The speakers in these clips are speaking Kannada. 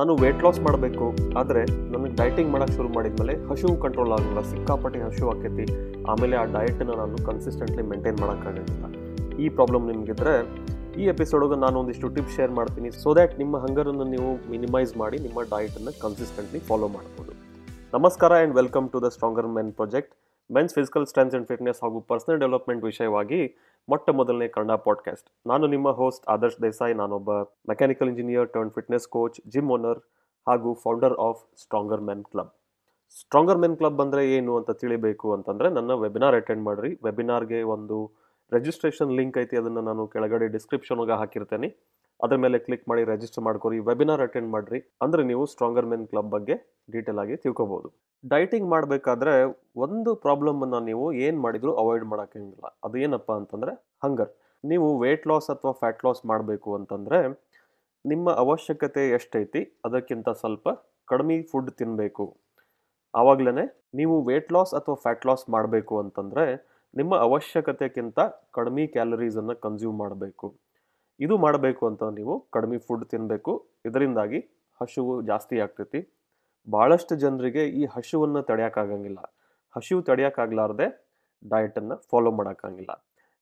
ನಾನು ವೆಯ್ಟ್ ಲಾಸ್ ಮಾಡಬೇಕು, ಆದರೆ ನನಗೆ ಡಯಟಿಂಗ್ ಮಾಡೋಕ್ಕೆ ಶುರು ಮಾಡಿದ್ಮೇಲೆ ಹಸಿವು ಕಂಟ್ರೋಲ್ ಆಗಲ್ಲ, ಸಿಕ್ಕಾಪಟ್ಟೆ ಹಸು ಆಕೈತಿ. ಆಮೇಲೆ ಆ ಡಯಟನ್ನು ನಾನು ಕನ್ಸಿಸ್ಟೆಂಟ್ಲಿ ಮೇಂಟೈನ್ ಮಾಡೋಕ್ಕಾಗಂಗಿಲ್ಲ ಈ ಪ್ರಾಬ್ಲಮ್ ನಿಮಗಿದ್ರೆ ಈ ಎಪಿಸೋಡ್ಗೆ ನಾನು ಒಂದಿಷ್ಟು ಟಿಪ್ಸ್ ಶೇರ್ ಮಾಡ್ತೀನಿ ಸೊ ದ್ಯಾಟ್ ನಿಮ್ಮ ಹಂಗರನ್ನು ನೀವು ಮಿನಿಮೈಸ್ ಮಾಡಿ, ನಿಮ್ಮ ಡಯಟನ್ನು ಕನ್ಸಿಸ್ಟೆಂಟ್ಲಿ ಫಾಲೋ ಮಾಡ್ಬೋದು. ನಮಸ್ಕಾರ and welcome to the stronger men project men's physical strength and fitness ಹಾಗೂ ಪರ್ಸನಲ್ ಡೆವಲಪ್ಮೆಂಟ್ ವಿಷಯವಾಗಿ ಮೊಟ್ಟ ಮೊದಲನೇ ಕನ್ನಡ ಪಾಡ್ಕಾಸ್ಟ್ ನಾನು ನಿಮ್ಮ ಹೋಸ್ಟ್ ಆದರ್ಶ್ ದೇಸಾಯಿ. ನಾನೊಬ್ಬ mechanical engineer turn fitness coach gym owner ಹಾಗೂ founder of stronger men club stronger men club ಅಂದರೆ ಏನು ಅಂತ ತಿಳಿಬೇಕು ಅಂತಂದರೆ ನನ್ನ ವೆಬಿನಾರ್ ಅಟೆಂಡ್ ಮಾಡಿರಿ. ವೆಬಿನಾರ್ಗೆ ಒಂದು ರಿಜಿಸ್ಟ್ರೇಷನ್ ಲಿಂಕ್ ಐತಿ. ಅದನ್ನು ನಾನು ಕೆಳಗಡೆ ಡಿಸ್ಕ್ರಿಪ್ಷನ್ಗೆ ಹಾಕಿರ್ತೇನೆ. ಅದ್ರ ಮೇಲೆ ಕ್ಲಿಕ್ ಮಾಡಿ ರಿಜಿಸ್ಟರ್ ಮಾಡ್ಕೊರಿ ವೆಬಿನಾರ್ ಅಟೆಂಡ್ ಮಾಡಿರಿ ಅಂದರೆ ನೀವು ಸ್ಟ್ರಾಂಗರ್ ಮೆನ್ ಕ್ಲಬ್ ಬಗ್ಗೆ ಡೀಟೇಲ್ ಆಗಿ ತಿಳ್ಕೊಬಹುದು ಡೈಟಿಂಗ್ ಮಾಡಬೇಕಾದ್ರೆ ಒಂದು ಪ್ರಾಬ್ಲಮನ್ನು ನೀವು ಏನು ಮಾಡಿದ್ರು ಅವಾಯ್ಡ್ ಮಾಡೋಕ್ಕಾಗಿಲ್ಲ ಅದು ಏನಪ್ಪ ಅಂತಂದರೆ ಹಂಗರ್ ನೀವು ವೇಟ್ ಲಾಸ್ ಅಥವಾ ಫ್ಯಾಟ್ ಲಾಸ್ ಮಾಡಬೇಕು ಅಂತಂದರೆ ನಿಮ್ಮ ಅವಶ್ಯಕತೆ ಎಷ್ಟೈತಿ ಅದಕ್ಕಿಂತ ಸ್ವಲ್ಪ ಕಡಿಮೆ ಫುಡ್ ತಿನ್ನಬೇಕು ಆವಾಗಲೇ ನೀವು ವೇಟ್ ಲಾಸ್ ಅಥವಾ ಫ್ಯಾಟ್ ಲಾಸ್ ಮಾಡಬೇಕು ಅಂತಂದರೆ ನಿಮ್ಮ ಅವಶ್ಯಕತೆಗಿಂತ ಕಡಿಮೆ ಕ್ಯಾಲರೀಸನ್ನು ಕನ್ಸ್ಯೂಮ್ ಮಾಡಬೇಕು. ಇದು ಮಾಡಬೇಕು ಅಂತ ನೀವು ಕಡಿಮೆ ಫುಡ್ ತಿನ್ನಬೇಕು ಇದರಿಂದಾಗಿ ಹಸಿವು ಜಾಸ್ತಿ ಆಗ್ತೈತಿ. ಭಾಳಷ್ಟು ಜನರಿಗೆ ಈ ಹಸಿವನ್ನು ತಡೆಯೋಕ್ಕಾಗಂಗಿಲ್ಲ ಹಸಿವು ತಡೆಯೋಕ್ಕಾಗಲಾರ್ದೆ ಡಯಟನ್ನು ಫಾಲೋ ಮಾಡೋಕ್ಕಾಗಿಲ್ಲ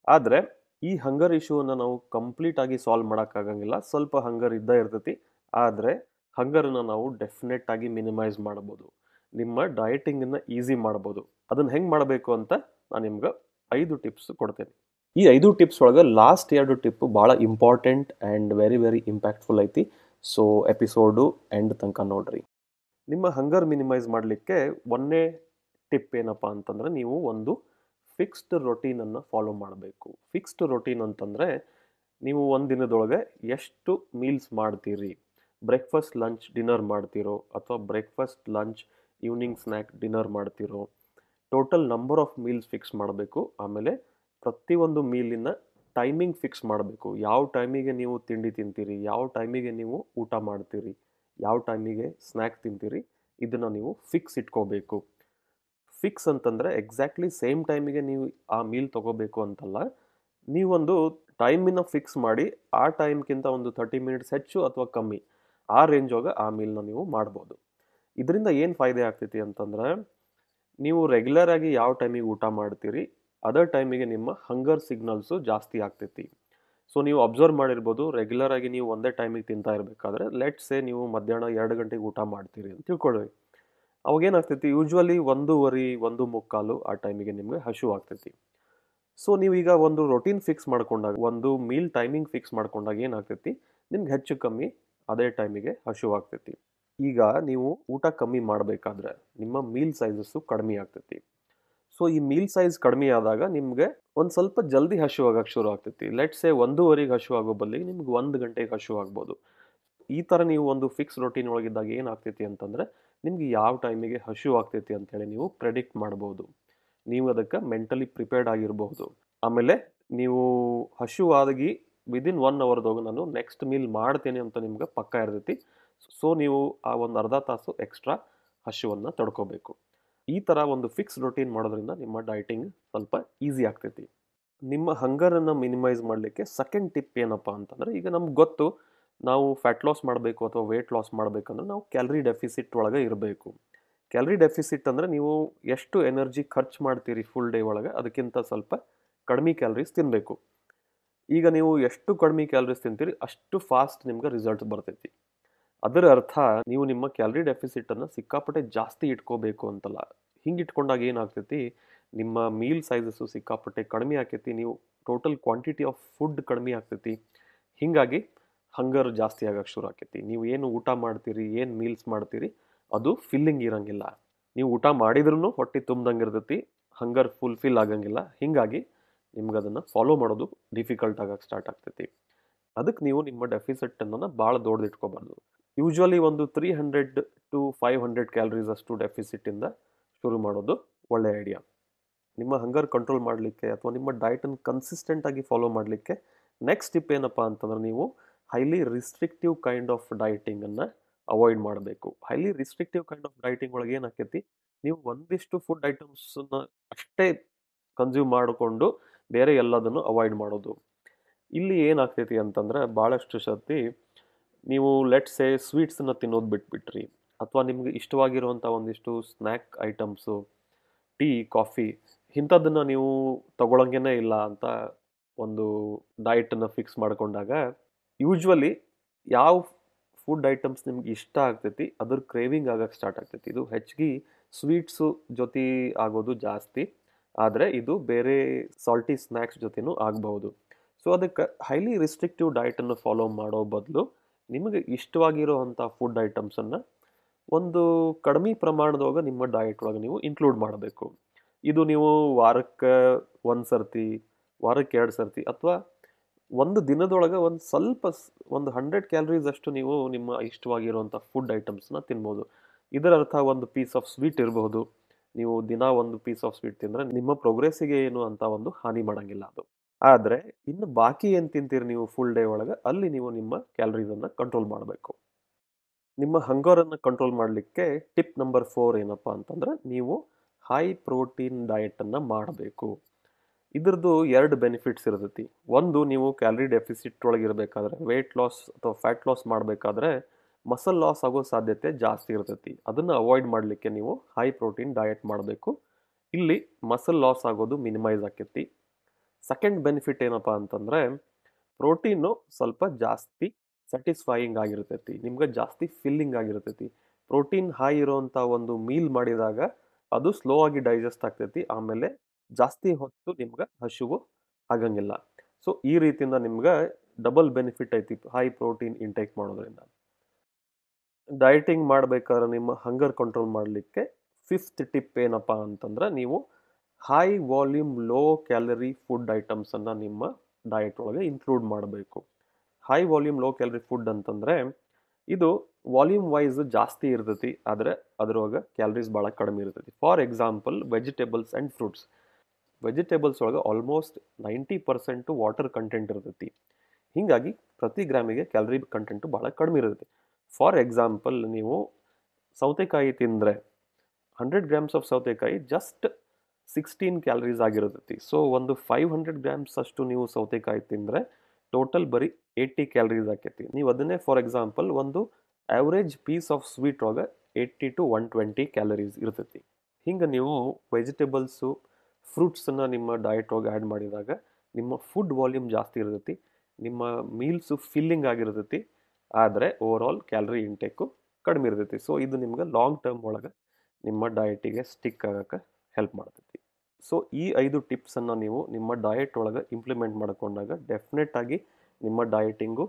ಆದರೆ ಈ ಹಂಗರ್ ಇಶ್ಯೂವನ್ನು ನಾವು ಕಂಪ್ಲೀಟಾಗಿ ಸಾಲ್ವ್ ಮಾಡೋಕ್ಕಾಗಂಗಿಲ್ಲ ಸ್ವಲ್ಪ ಹಂಗರ್ ಇದ್ದೇ ಇರ್ತೈತಿ. ಆದರೆ ಹಂಗರನ್ನು ನಾವು ಡೆಫಿನೆಟ್ಟಾಗಿ ಮಿನಿಮೈಸ್ ಮಾಡ್ಬೋದು. ನಿಮ್ಮ ಡಯಟಿಂಗನ್ನು ಈಸಿ ಮಾಡ್ಬೋದು. ಅದನ್ನು ಹೆಂಗೆ ಮಾಡಬೇಕು ಅಂತ ನಾನು ನಿಮ್ಗೆ ಐದು ಟಿಪ್ಸ್ ಕೊಡ್ತೇನೆ. ಈ ಐದು ಟಿಪ್ಸ್ ಒಳಗೆ ಲಾಸ್ಟ್ ಎರಡು ಟಿಪ್ಪು ಭಾಳ important and very very impactful ಐತಿ. ಸೊ ಎಪಿಸೋಡು ಎಂಡ್ ತನಕ ನೋಡ್ರಿ. ನಿಮ್ಮ ಹಂಗರ್ ಮಿನಿಮೈಸ್ ಮಾಡಲಿಕ್ಕೆ ಒಂದೇ ಟಿಪ್ ಏನಪ್ಪ ಅಂತಂದರೆ ನೀವು ಒಂದು ಫಿಕ್ಸ್ಡ್ ರೊಟೀನನ್ನು ಫಾಲೋ ಮಾಡಬೇಕು. ಫಿಕ್ಸ್ಡ್ ರೊಟೀನ್ ಅಂತಂದರೆ ನೀವು ಒಂದು ದಿನದೊಳಗೆ ಎಷ್ಟು ಮೀಲ್ಸ್ ಮಾಡ್ತೀರಿ? ಬ್ರೇಕ್ಫಾಸ್ಟ್ ಲಂಚ್ ಡಿನ್ನರ್ ಮಾಡ್ತೀರೋ ಅಥವಾ breakfast lunch evening snack dinner ಮಾಡ್ತೀರೋ? Total number of meals fix ಮಾಡಬೇಕು. ಆಮೇಲೆ ಪ್ರತಿಯೊಂದು ಮೀಲಿನ ಟೈಮಿಂಗ್ ಫಿಕ್ಸ್ ಮಾಡಬೇಕು. ಯಾವ ಟೈಮಿಗೆ ನೀವು ತಿಂಡಿ ತಿಂತೀರಿ, ಯಾವ ಟೈಮಿಗೆ ನೀವು ಊಟ ಮಾಡ್ತೀರಿ, ಯಾವ ಟೈಮಿಗೆ ಸ್ನ್ಯಾಕ್ ತಿಂತೀರಿ, ಇದನ್ನು ನೀವು ಫಿಕ್ಸ್ ಇಟ್ಕೋಬೇಕು. ಫಿಕ್ಸ್ ಅಂತಂದರೆ ಎಕ್ಸಾಕ್ಟ್ಲಿ ಸೇಮ್ ಟೈಮಿಗೆ ನೀವು ಆ ಮೀಲ್ ತೊಗೋಬೇಕು ಅಂತಲ್ಲ, ನೀವೊಂದು ಟೈಮಿನ ಫಿಕ್ಸ್ ಮಾಡಿ ಆ ಟೈಮ್ಗಿಂತ ಒಂದು ತರ್ಟಿ ಮಿನಿಟ್ಸ್ ಹೆಚ್ಚು ಅಥವಾ ಕಮ್ಮಿ ಆ ರೇಂಜ್ ಒಳಗೆ ಆ ಮೀಲ್ನ ನೀವು ಮಾಡ್ಬೋದು. ಇದರಿಂದ ಏನು ಫಾಯ್ದೆ ಆಗ್ತೈತಿ ಅಂತಂದ್ರೆ, ನೀವು ರೆಗ್ಯುಲರ್ ಆಗಿ ಯಾವ ಟೈಮಿಗೆ ಊಟ ಮಾಡ್ತೀರಿ ಅದರ್ ಟೈಮಿಗೆ ನಿಮ್ಮ ಹಂಗರ್ ಸಿಗ್ನಲ್ಸು ಜಾಸ್ತಿ ಆಗ್ತೈತಿ. ಸೊ ನೀವು ಅಬ್ಸರ್ವ್ ಮಾಡಿರ್ಬೋದು ರೆಗ್ಯುಲರ್ ಆಗಿ ನೀವು ಒಂದೇ ಟೈಮಿಗೆ ತಿಂತಾ ಇರಬೇಕಾದ್ರೆ ಲೆಟ್ ಸೇ ನೀವು ಮಧ್ಯಾಹ್ನ ಎರಡು ಗಂಟೆಗೆ ಊಟ ಮಾಡ್ತೀರಿ ಅಂತ ತಿಳ್ಕೊಳ್ಳಿ. ಅವಾಗೇನಾಗ್ತೈತಿ ಯೂಶ್ವಲಿ ಒಂದೂವರೆ, ಒಂದು ಮುಕ್ಕಾಲು ಆ ಟೈಮಿಗೆ ನಿಮಗೆ ಹಶು ಆಗ್ತೈತಿ. ಸೊ ನೀವೀಗ ಒಂದು ರೊಟೀನ್ ಫಿಕ್ಸ್ ಮಾಡ್ಕೊಂಡಾಗ, ಒಂದು ಮೀಲ್ ಟೈಮಿಂಗ್ ಫಿಕ್ಸ್ ಮಾಡ್ಕೊಂಡಾಗ ಏನಾಗ್ತೈತಿ? ನಿಮ್ಗೆ ಹೆಚ್ಚು ಕಮ್ಮಿ ಅದೇ ಟೈಮಿಗೆ ಹಶು ಆಗ್ತೈತಿ. ಈಗ ನೀವು ಊಟ ಕಮ್ಮಿ ಮಾಡಬೇಕಾದ್ರೆ, ನಿಮ್ಮ ಮೀಲ್ ಸೈಜಸ್ಸು ಕಡಿಮೆ ಆಗ್ತೈತಿ. ಸೊ ಈ ಮೀಲ್ ಸೈಜ್ ಕಡಿಮೆ ಆದಾಗ ನಿಮಗೆ ಒಂದು ಸ್ವಲ್ಪ ಜಲ್ದಿ ಹಸಿವಾಗಕ್ಕೆ ಶುರು ಆಗ್ತೈತಿ. ಲೆಟ್ ಸೇ ಒಂದೂವರೆಗೆ ಹಸಿವು ಆಗೋ ಬದಲಿಗೆ ನಿಮ್ಗೆ ಒಂದು ಗಂಟೆಗೆ ಹಸಿವು ಆಗ್ಬೋದು. ಈ ಥರ ನೀವು ಒಂದು ಫಿಕ್ಸ್ ರೊಟೀನ್ ಒಳಗಿದ್ದಾಗ ಏನಾಗ್ತೈತಿ ಅಂತಂದರೆ ನಿಮ್ಗೆ ಯಾವ ಟೈಮಿಗೆ ಹಸಿವು ಆಗ್ತೈತಿ ಅಂತೇಳಿ ನೀವು ಪ್ರೆಡಿಕ್ಟ್ ಮಾಡ್ಬೋದು. ನೀವು ಅದಕ್ಕೆ ಮೆಂಟಲಿ ಪ್ರಿಪೇರ್ಡ್ ಆಗಿರಬಹುದು. ಆಮೇಲೆ ನೀವು ಹಸಿವಾದಗಿ ವಿದಿನ್ ಒನ್ ಅವರ್ದಾಗ ನಾನು ನೆಕ್ಸ್ಟ್ ಮೀಲ್ ಮಾಡ್ತೇನೆ ಅಂತ ನಿಮ್ಗೆ ಪಕ್ಕ ಇರ್ತೈತಿ. ಸೊ ನೀವು ಆ ಒಂದು ಅರ್ಧ ತಾಸು ಎಕ್ಸ್ಟ್ರಾ ಹಸಿವನ್ನು ತಡ್ಕೋಬೇಕು. ಈ ಥರ ಒಂದು ಫಿಕ್ಸ್ ರೊಟೀನ್ ಮಾಡೋದ್ರಿಂದ ನಿಮ್ಮ ಡಯಟಿಂಗ್ ಸ್ವಲ್ಪ ಈಸಿ ಆಗ್ತೈತಿ. ನಿಮ್ಮ ಹಂಗರನ್ನು ಮಿನಿಮೈಸ್ ಮಾಡಲಿಕ್ಕೆ ಸೆಕೆಂಡ್ ಟಿಪ್ ಏನಪ್ಪ ಅಂತಂದರೆ, ಈಗ ನಮ್ಗೆ ಗೊತ್ತು ನಾವು ಫ್ಯಾಟ್ ಲಾಸ್ ಮಾಡಬೇಕು ಅಥವಾ ವೆಯ್ಟ್ ಲಾಸ್ ಮಾಡಬೇಕಂದ್ರೆ ನಾವು ಕ್ಯಾಲ್ರಿ ಡೆಫಿಸಿಟ್ ಒಳಗೆ ಇರಬೇಕು. ಕ್ಯಾಲ್ರಿ ಡೆಫಿಸಿಟ್ ಅಂದರೆ ನೀವು ಎಷ್ಟು ಎನರ್ಜಿ ಖರ್ಚು ಮಾಡ್ತೀರಿ ಫುಲ್ ಡೇ ಒಳಗೆ ಅದಕ್ಕಿಂತ ಸ್ವಲ್ಪ ಕಡಿಮೆ ಕ್ಯಾಲರೀಸ್ ತಿನ್ನಬೇಕು ಈಗ ನೀವು ಎಷ್ಟು ಕಡಿಮೆ ಕ್ಯಾಲರೀಸ್ ತಿಂತೀರಿ ಅಷ್ಟು ಫಾಸ್ಟ್ ನಿಮ್ಗೆ ರಿಸಲ್ಟ್ಸ್ ಬರ್ತೈತಿ. ಅದರ ಅರ್ಥ ನೀವು ನಿಮ್ಮ ಕ್ಯಾಲರಿ ಡೆಫಿಸಿಟನ್ನು ಸಿಕ್ಕಾಪಟ್ಟೆ ಜಾಸ್ತಿ ಇಟ್ಕೋಬೇಕು ಅಂತಲ್ಲ. ಹಿಂಗೆ ಇಟ್ಕೊಂಡಾಗ ಏನಾಗ್ತೈತಿ? ನಿಮ್ಮ ಮೀಲ್ ಸೈಜಸ್ಸು ಸಿಕ್ಕಾಪಟ್ಟೆ ಕಡಿಮೆ ಆಕೈತಿ, ನೀವು ಟೋಟಲ್ ಕ್ವಾಂಟಿಟಿ ಆಫ್ ಫುಡ್ ಕಡಿಮೆ ಆಗ್ತೈತಿ. ಹೀಗಾಗಿ ಹಂಗರ್ ಜಾಸ್ತಿ ಆಗಕ್ಕೆ ಶುರು ಆಕೈತಿ. ನೀವು ಏನು ಊಟ ಮಾಡ್ತೀರಿ, ಏನು ಮೀಲ್ಸ್ ಮಾಡ್ತೀರಿ, ಅದು ಫಿಲ್ಲಿಂಗ್ ಇರೋಂಗಿಲ್ಲ. ನೀವು ಊಟ ಮಾಡಿದ್ರೂ ಹೊಟ್ಟೆ ತುಂಬ್ದಂಗೆ ಇರ್ತೈತಿ ಹಂಗರ್ ಫುಲ್ಫಿಲ್ ಆಗಂಗಿಲ್ಲ. ಹೀಗಾಗಿ ನಿಮ್ಗೆ ಅದನ್ನು ಫಾಲೋ ಮಾಡೋದು ಡಿಫಿಕಲ್ಟ್ ಆಗಕ್ಕೆ ಸ್ಟಾರ್ಟ್ ಆಗ್ತೈತಿ. ಅದಕ್ಕೆ ನೀವು ನಿಮ್ಮ ಡೆಫಿಸಿಟನ್ನು ಭಾಳ ದೊಡ್ಡದು ಇಟ್ಕೋಬಾರ್ದು. ಯೂಶ್ವಲಿ ಒಂದು three hundred to five hundred calories ಅಷ್ಟು ಡೆಫಿಸಿಟಿಂದ ಶುರು ಮಾಡೋದು ಒಳ್ಳೆಯ ಐಡಿಯಾ ನಿಮ್ಮ ಹಂಗರ್ ಕಂಟ್ರೋಲ್ ಮಾಡಲಿಕ್ಕೆ ಅಥವಾ ನಿಮ್ಮ ಡಯಟನ್ನು ಕನ್ಸಿಸ್ಟೆಂಟಾಗಿ ಫಾಲೋ ಮಾಡಲಿಕ್ಕೆ ನೆಕ್ಸ್ಟ್ ಟಿಪ್ ಏನಪ್ಪ ಅಂತಂದ್ರೆ ನೀವು ಹೈಲಿ ರಿಸ್ಟ್ರಿಕ್ಟಿವ್ ಕೈಂಡ್ ಆಫ್ ಡಯಟಿಂಗನ್ನು ಅವಾಯ್ಡ್ ಮಾಡಬೇಕು. Highly restrictive kind of dieting ಒಳಗೆ ಏನಾಕೈತಿ ನೀವು ಒಂದಿಷ್ಟು ಫುಡ್ ಐಟಮ್ಸನ್ನ ಅಷ್ಟೇ ಕನ್ಸ್ಯೂಮ್ ಮಾಡಿಕೊಂಡು ಬೇರೆ ಎಲ್ಲದನ್ನು ಅವಾಯ್ಡ್ ಮಾಡೋದು. ಇಲ್ಲಿ ಏನಾಗ್ತೈತಿ ಅಂತಂದ್ರೆ ಭಾಳಷ್ಟು ಸರ್ತಿ ನೀವು ಲೆಟ್ ಸೇ ಸ್ವೀಟ್ಸನ್ನು ತಿನ್ನೋದು ಬಿಟ್ಬಿಟ್ರಿ. ಅಥವಾ ನಿಮಗೆ ಇಷ್ಟವಾಗಿರುವಂಥ ಒಂದಿಷ್ಟು ಸ್ನ್ಯಾಕ್ ಐಟಮ್ಸು ಟೀ ಕಾಫಿ ಇಂಥದ್ದನ್ನು ನೀವು ತಗೊಳಂಗೇ ಇಲ್ಲ ಅಂತ ಒಂದು ಡಯಟನ್ನು ಫಿಕ್ಸ್ ಮಾಡಿಕೊಂಡಾಗ ಯೂಶ್ವಲಿ ಯಾವ ಫುಡ್ ಐಟಮ್ಸ್ ನಿಮ್ಗೆ ಇಷ್ಟ ಆಗ್ತೈತಿ, ಅದ್ರ ಕ್ರೇವಿಂಗ್ ಆಗಕ್ಕೆ ಸ್ಟಾರ್ಟ್ ಆಗ್ತೈತಿ. ಇದು ಹೆಚ್ಚಿಗೆ ಸ್ವೀಟ್ಸು ಜೊತೆ ಆಗೋದು ಜಾಸ್ತಿ, ಆದರೆ ಇದು ಬೇರೆ ಸಾಲ್ಟಿ ಸ್ನ್ಯಾಕ್ಸ್ ಜೊತೆನೂ ಆಗಬಹುದು. ಸೊ ಅದಕ್ಕೆ ಹೈಲಿ ರಿಸ್ಟ್ರಿಕ್ಟಿವ್ ಡಯಟನ್ನು ಫಾಲೋ ಮಾಡೋ ಬದಲು ನಿಮಗೆ ಇಷ್ಟವಾಗಿರೋ ಅಂಥ ಫುಡ್ ಐಟಮ್ಸನ್ನು ಒಂದು ಕಡಿಮೆ ಪ್ರಮಾಣದೊಳಗೆ ನಿಮ್ಮ ಡಯಟ್ ಒಳಗೆ ನೀವು ಇನ್ಕ್ಲೂಡ್ ಮಾಡಬೇಕು. ಇದು ನೀವು ವಾರಕ್ಕೆ ಒಂದು ಸರ್ತಿ ವಾರಕ್ಕೆ ಎರಡು ಸರ್ತಿ ಅಥವಾ ಒಂದು ದಿನದೊಳಗೆ ಒಂದು ಸ್ವಲ್ಪ ಒಂದು ಹಂಡ್ರೆಡ್ ಕ್ಯಾಲರೀಸ್ ಅಷ್ಟು ನೀವು ನಿಮ್ಮ ಇಷ್ಟವಾಗಿರುವಂಥ ಫುಡ್ ಐಟಮ್ಸ್ನ ತಿನ್ಬೋದು. ಇದರ ಅರ್ಥ ಒಂದು ಪೀಸ್ ಆಫ್ ಸ್ವೀಟ್ ಇರಬಹುದು. ನೀವು ದಿನ ಒಂದು ಪೀಸ್ ಆಫ್ ಸ್ವೀಟ್ ತಿಂದರೆ ನಿಮ್ಮ ಪ್ರೋಗ್ರೆಸ್ಸಿಗೆ ಏನು ಅಂತ ಒಂದು ಹಾನಿ ಮಾಡೋಂಗಿಲ್ಲ ಅದು. ಆದರೆ ಇನ್ನು ಬಾಕಿ ಏನು ತಿಂತೀರಿ ನೀವು ಫುಲ್ ಡೇ ಒಳಗೆ? ಅಲ್ಲಿ ನೀವು ನಿಮ್ಮ ಕ್ಯಾಲರೀಸನ್ನು ಕಂಟ್ರೋಲ್ ಮಾಡಬೇಕು. ನಿಮ್ಮ ಹಂಗರನ್ನು ಕಂಟ್ರೋಲ್ ಮಾಡಲಿಕ್ಕೆ ಟಿಪ್ ನಂಬರ್ ಫೋರ್ ಏನಪ್ಪ ಅಂತಂದ್ರೆ ನೀವು ಹೈ ಪ್ರೋಟೀನ್ ಡಯಟನ್ನು ಮಾಡಬೇಕು. ಇದ್ರದ್ದು ಎರಡು ಬೆನಿಫಿಟ್ಸ್ ಇರ್ತೈತಿ. ಒಂದು, ನೀವು ಕ್ಯಾಲರಿ ಡೆಫಿಸಿಟ್ ಒಳಗೆ ಇರಬೇಕಾದ್ರೆ ವೆಯ್ಟ್ ಲಾಸ್ ಅಥವಾ ಫ್ಯಾಟ್ ಲಾಸ್ ಮಾಡಬೇಕಾದ್ರೆ ಮಸಲ್ ಲಾಸ್ ಆಗೋ ಸಾಧ್ಯತೆ ಜಾಸ್ತಿ ಇರ್ತೈತಿ. ಅದನ್ನು ಅವಾಯ್ಡ್ ಮಾಡಲಿಕ್ಕೆ ನೀವು ಹೈ ಪ್ರೋಟೀನ್ ಡಯಟ್ ಮಾಡಬೇಕು. ಇಲ್ಲಿ ಮಸಲ್ ಲಾಸ್ ಆಗೋದು ಮಿನಿಮೈಸ್ ಆಕೈತಿ. ಸೆಕೆಂಡ್ ಬೆನಿಫಿಟ್ ಏನಪ್ಪ ಅಂತಂದರೆ ಪ್ರೋಟೀನು ಸ್ವಲ್ಪ ಜಾಸ್ತಿ ಸ್ಯಾಟಿಸ್ಫೈಯಿಂಗ್ ಆಗಿರ್ತೈತಿ, ನಿಮ್ಗೆ ಜಾಸ್ತಿ ಫಿಲ್ಲಿಂಗ್ ಆಗಿರ್ತೈತಿ. ಪ್ರೋಟೀನ್ ಹೈ ಇರೋವಂಥ ಒಂದು ಮೀಲ್ ಮಾಡಿದಾಗ ಅದು ಸ್ಲೋ ಆಗಿ ಡೈಜೆಸ್ಟ್ ಆಗ್ತೈತಿ, ಆಮೇಲೆ ಜಾಸ್ತಿ ಹೊತ್ತು ನಿಮ್ಗೆ ಹಸಿವು ಆಗಂಗಿಲ್ಲ. ಸೊ ಈ ರೀತಿಯಿಂದ ನಿಮ್ಗೆ ಡಬಲ್ ಬೆನಿಫಿಟ್ ಐತಿ ಹೈ ಪ್ರೋಟೀನ್ ಇಂಟೇಕ್ ಮಾಡೋದ್ರಿಂದ. ಡಯಟಿಂಗ್ ಮಾಡಬೇಕಾದ್ರೆ ನಿಮ್ಮ ಹಂಗರ್ ಕಂಟ್ರೋಲ್ ಮಾಡಲಿಕ್ಕೆ ಫಿಫ್ತ್ ಟಿಪ್ ಏನಪ್ಪ ಅಂತಂದ್ರೆ, ನೀವು high volume low calorie food ಐಟಮ್ಸನ್ನು ನಿಮ್ಮ ಡಯಟ್ ಒಳಗೆ ಇನ್ಕ್ಲೂಡ್ ಮಾಡಬೇಕು. High volume low calorie food ಅಂತಂದರೆ ಇದು ವಾಲ್ಯೂಮ್ ವೈಸ್ ಜಾಸ್ತಿ ಇರ್ತೈತಿ, ಆದರೆ ಅದರೊಳಗ ಕ್ಯಾಲರೀಸ್ ಭಾಳ ಕಡಿಮೆ ಇರ್ತೈತಿ. For example vegetables and fruits vegetables ಒಳಗೆ almost ninety percent water content ಇರ್ತೈತಿ. ಹೀಗಾಗಿ ಪ್ರತಿ ಗ್ರಾಮಿಗೆ ಕ್ಯಾಲರಿ ಕಂಟೆಂಟು ಭಾಳ ಕಡಿಮೆ ಇರ್ತೈತಿ. ಫಾರ್ ಎಕ್ಸಾಂಪಲ್ ನೀವು ಸೌತೆಕಾಯಿ ತಿಂದರೆ ಹಂಡ್ರೆಡ್ ಗ್ರಾಮ್ಸ್ ಆಫ್ ಸೌತೆಕಾಯಿ ಜಸ್ಟ್ ಸಿಕ್ಸ್ಟೀನ್ ಕ್ಯಾಲರೀಸ್ ಆಗಿರುತ್ತೆ. ಸೊ ಒಂದು ಫೈವ್ ಹಂಡ್ರೆಡ್ ಗ್ರಾಮ್ಸ್ ಅಷ್ಟು ನೀವು ಸೌತೆಕಾಯಿ ತಿಂದರೆ ಟೋಟಲ್ ಬರೀ ಏಯ್ಟಿ ಕ್ಯಾಲರೀಸ್ ಆಕೈತಿ. ನೀವು ಅದನ್ನೇ ಫಾರ್ ಎಕ್ಸಾಂಪಲ್ ಒಂದು ಆವ್ರೇಜ್ ಪೀಸ್ ಆಫ್ ಸ್ವೀಟ್ ಒಳಗೆ eighty to one twenty calories ಇರ್ತೈತಿ. ಹಿಂಗೆ ನೀವು ವೆಜಿಟೇಬಲ್ಸು ಫ್ರೂಟ್ಸನ್ನು ನಿಮ್ಮ ಡಯಟ್ ಒಳಗೆ ಆ್ಯಡ್ ಮಾಡಿದಾಗ ನಿಮ್ಮ ಫುಡ್ ವಾಲ್ಯೂಮ್ ಜಾಸ್ತಿ ಇರ್ತೈತಿ. ನಿಮ್ಮ ಮೀಲ್ಸು ಫಿಲ್ಲಿಂಗ್ ಆಗಿರ್ತೈತಿ. ಆದರೆ ಓವರ್ ಆಲ್ ಕ್ಯಾಲರಿ ಇಂಟೇಕು ಕಡಿಮೆ ಇರ್ತೈತಿ. ಸೊ ಇದು ನಿಮ್ಗೆ ಲಾಂಗ್ ಟರ್ಮ್ ಒಳಗೆ ನಿಮ್ಮ ಡಯಟಿಗೆ ಸ್ಟಿಕ್ ಆಗಕ್ಕೆ ಹೆಲ್ಪ್ ಮಾಡ್ತೈತಿ. ಸೊ ಈ ಐದು ಟಿಪ್ಸನ್ನು ನೀವು ನಿಮ್ಮ ಡಯಟ್ ಒಳಗೆ ಇಂಪ್ಲಿಮೆಂಟ್ ಮಾಡ್ಕೊಂಡಾಗ ಡೆಫಿನೆಟ್ ಆಗಿ ನಿಮ್ಮ ಡಯಟಿಂಗು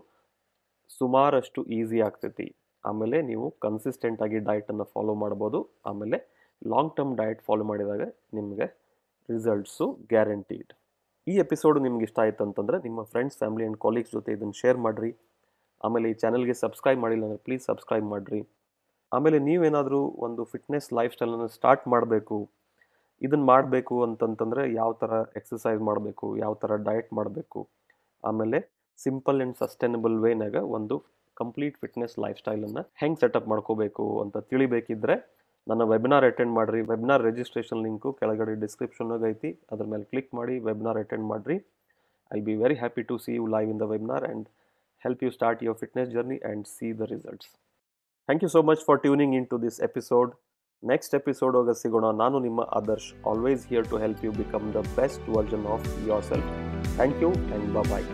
ಸುಮಾರಷ್ಟು ಈಸಿ ಆಗ್ತೈತಿ. ಆಮೇಲೆ ನೀವು ಕನ್ಸಿಸ್ಟೆಂಟ್ ಆಗಿ ಡಯಟನ್ನು ಫಾಲೋ ಮಾಡ್ಬೋದು. ಆಮೇಲೆ ಲಾಂಗ್ ಟರ್ಮ್ ಡಯಟ್ ಫಾಲೋ ಮಾಡಿದಾಗ ನಿಮಗೆ ರಿಸಲ್ಟ್ಸು ಗ್ಯಾರಂಟೀಡ್ ಈ ಎಪಿಸೋಡ್ ನಿಮ್ಗೆ ಇಷ್ಟ ಆಯ್ತು ಅಂತಂದರೆ ನಿಮ್ಮ ಫ್ರೆಂಡ್ಸ್ ಫ್ಯಾಮಿಲಿ ಆ್ಯಂಡ್ ಕಾಲೀಗ್ಸ್ ಜೊತೆ ಇದನ್ನು ಶೇರ್ ಮಾಡಿರಿ. ಆಮೇಲೆ ಈ ಚಾನಲ್ಗೆ ಸಬ್ಸ್ಕ್ರೈಬ್ ಮಾಡಿಲ್ಲ ಅಂದರೆ ಪ್ಲೀಸ್ ಸಬ್ಸ್ಕ್ರೈಬ್ ಮಾಡಿರಿ. ಆಮೇಲೆ ನೀವೇನಾದರೂ ಒಂದು ಫಿಟ್ನೆಸ್ ಲೈಫ್ ಸ್ಟೈಲನ್ನು ಸ್ಟಾರ್ಟ್ ಮಾಡಬೇಕು. ಇದನ್ನು ಮಾಡಬೇಕು ಅಂತಂತಂದರೆ ಯಾವ ಥರ ಎಕ್ಸಸೈಸ್ ಮಾಡಬೇಕು, ಯಾವ ಥರ ಡಯಟ್ ಮಾಡಬೇಕು. ಆಮೇಲೆ ಸಿಂಪಲ್ ಆ್ಯಂಡ್ ಸಸ್ಟೈನಬಲ್ ವೇನಾಗ ಒಂದು ಕಂಪ್ಲೀಟ್ ಫಿಟ್ನೆಸ್ ಲೈಫ್ ಸ್ಟೈಲನ್ನು ಹೆಂಗೆ ಸೆಟಪ್ ಮಾಡ್ಕೋಬೇಕು ಅಂತ ತಿಳಿಬೇಕಿದ್ರೆ ನನ್ನ ವೆಬಿನಾರ್ ಅಟೆಂಡ್ ಮಾಡಿರಿ. ವೆಬಿನಾರ್ ರಿಜಿಸ್ಟ್ರೇಷನ್ ಲಿಂಕು ಕೆಳಗಡೆ ಡಿಸ್ಕ್ರಿಪ್ಷನ್ನಾಗ ಐತಿ. ಅದ್ರ ಮೇಲೆ ಕ್ಲಿಕ್ ಮಾಡಿ ವೆಬಿನಾರ್ ಅಟೆಂಡ್ ಮಾಡಿರಿ. I be very happy to see you live in the webinar and help you start your fitness journey and see the results thank you so much for tuning in to this episode next episode ಒಳಗೆ ಸಿಗೋಣ ನಾನು ನಿಮ್ಮ Adarsh always here to help you become the best version of your self thank you and bye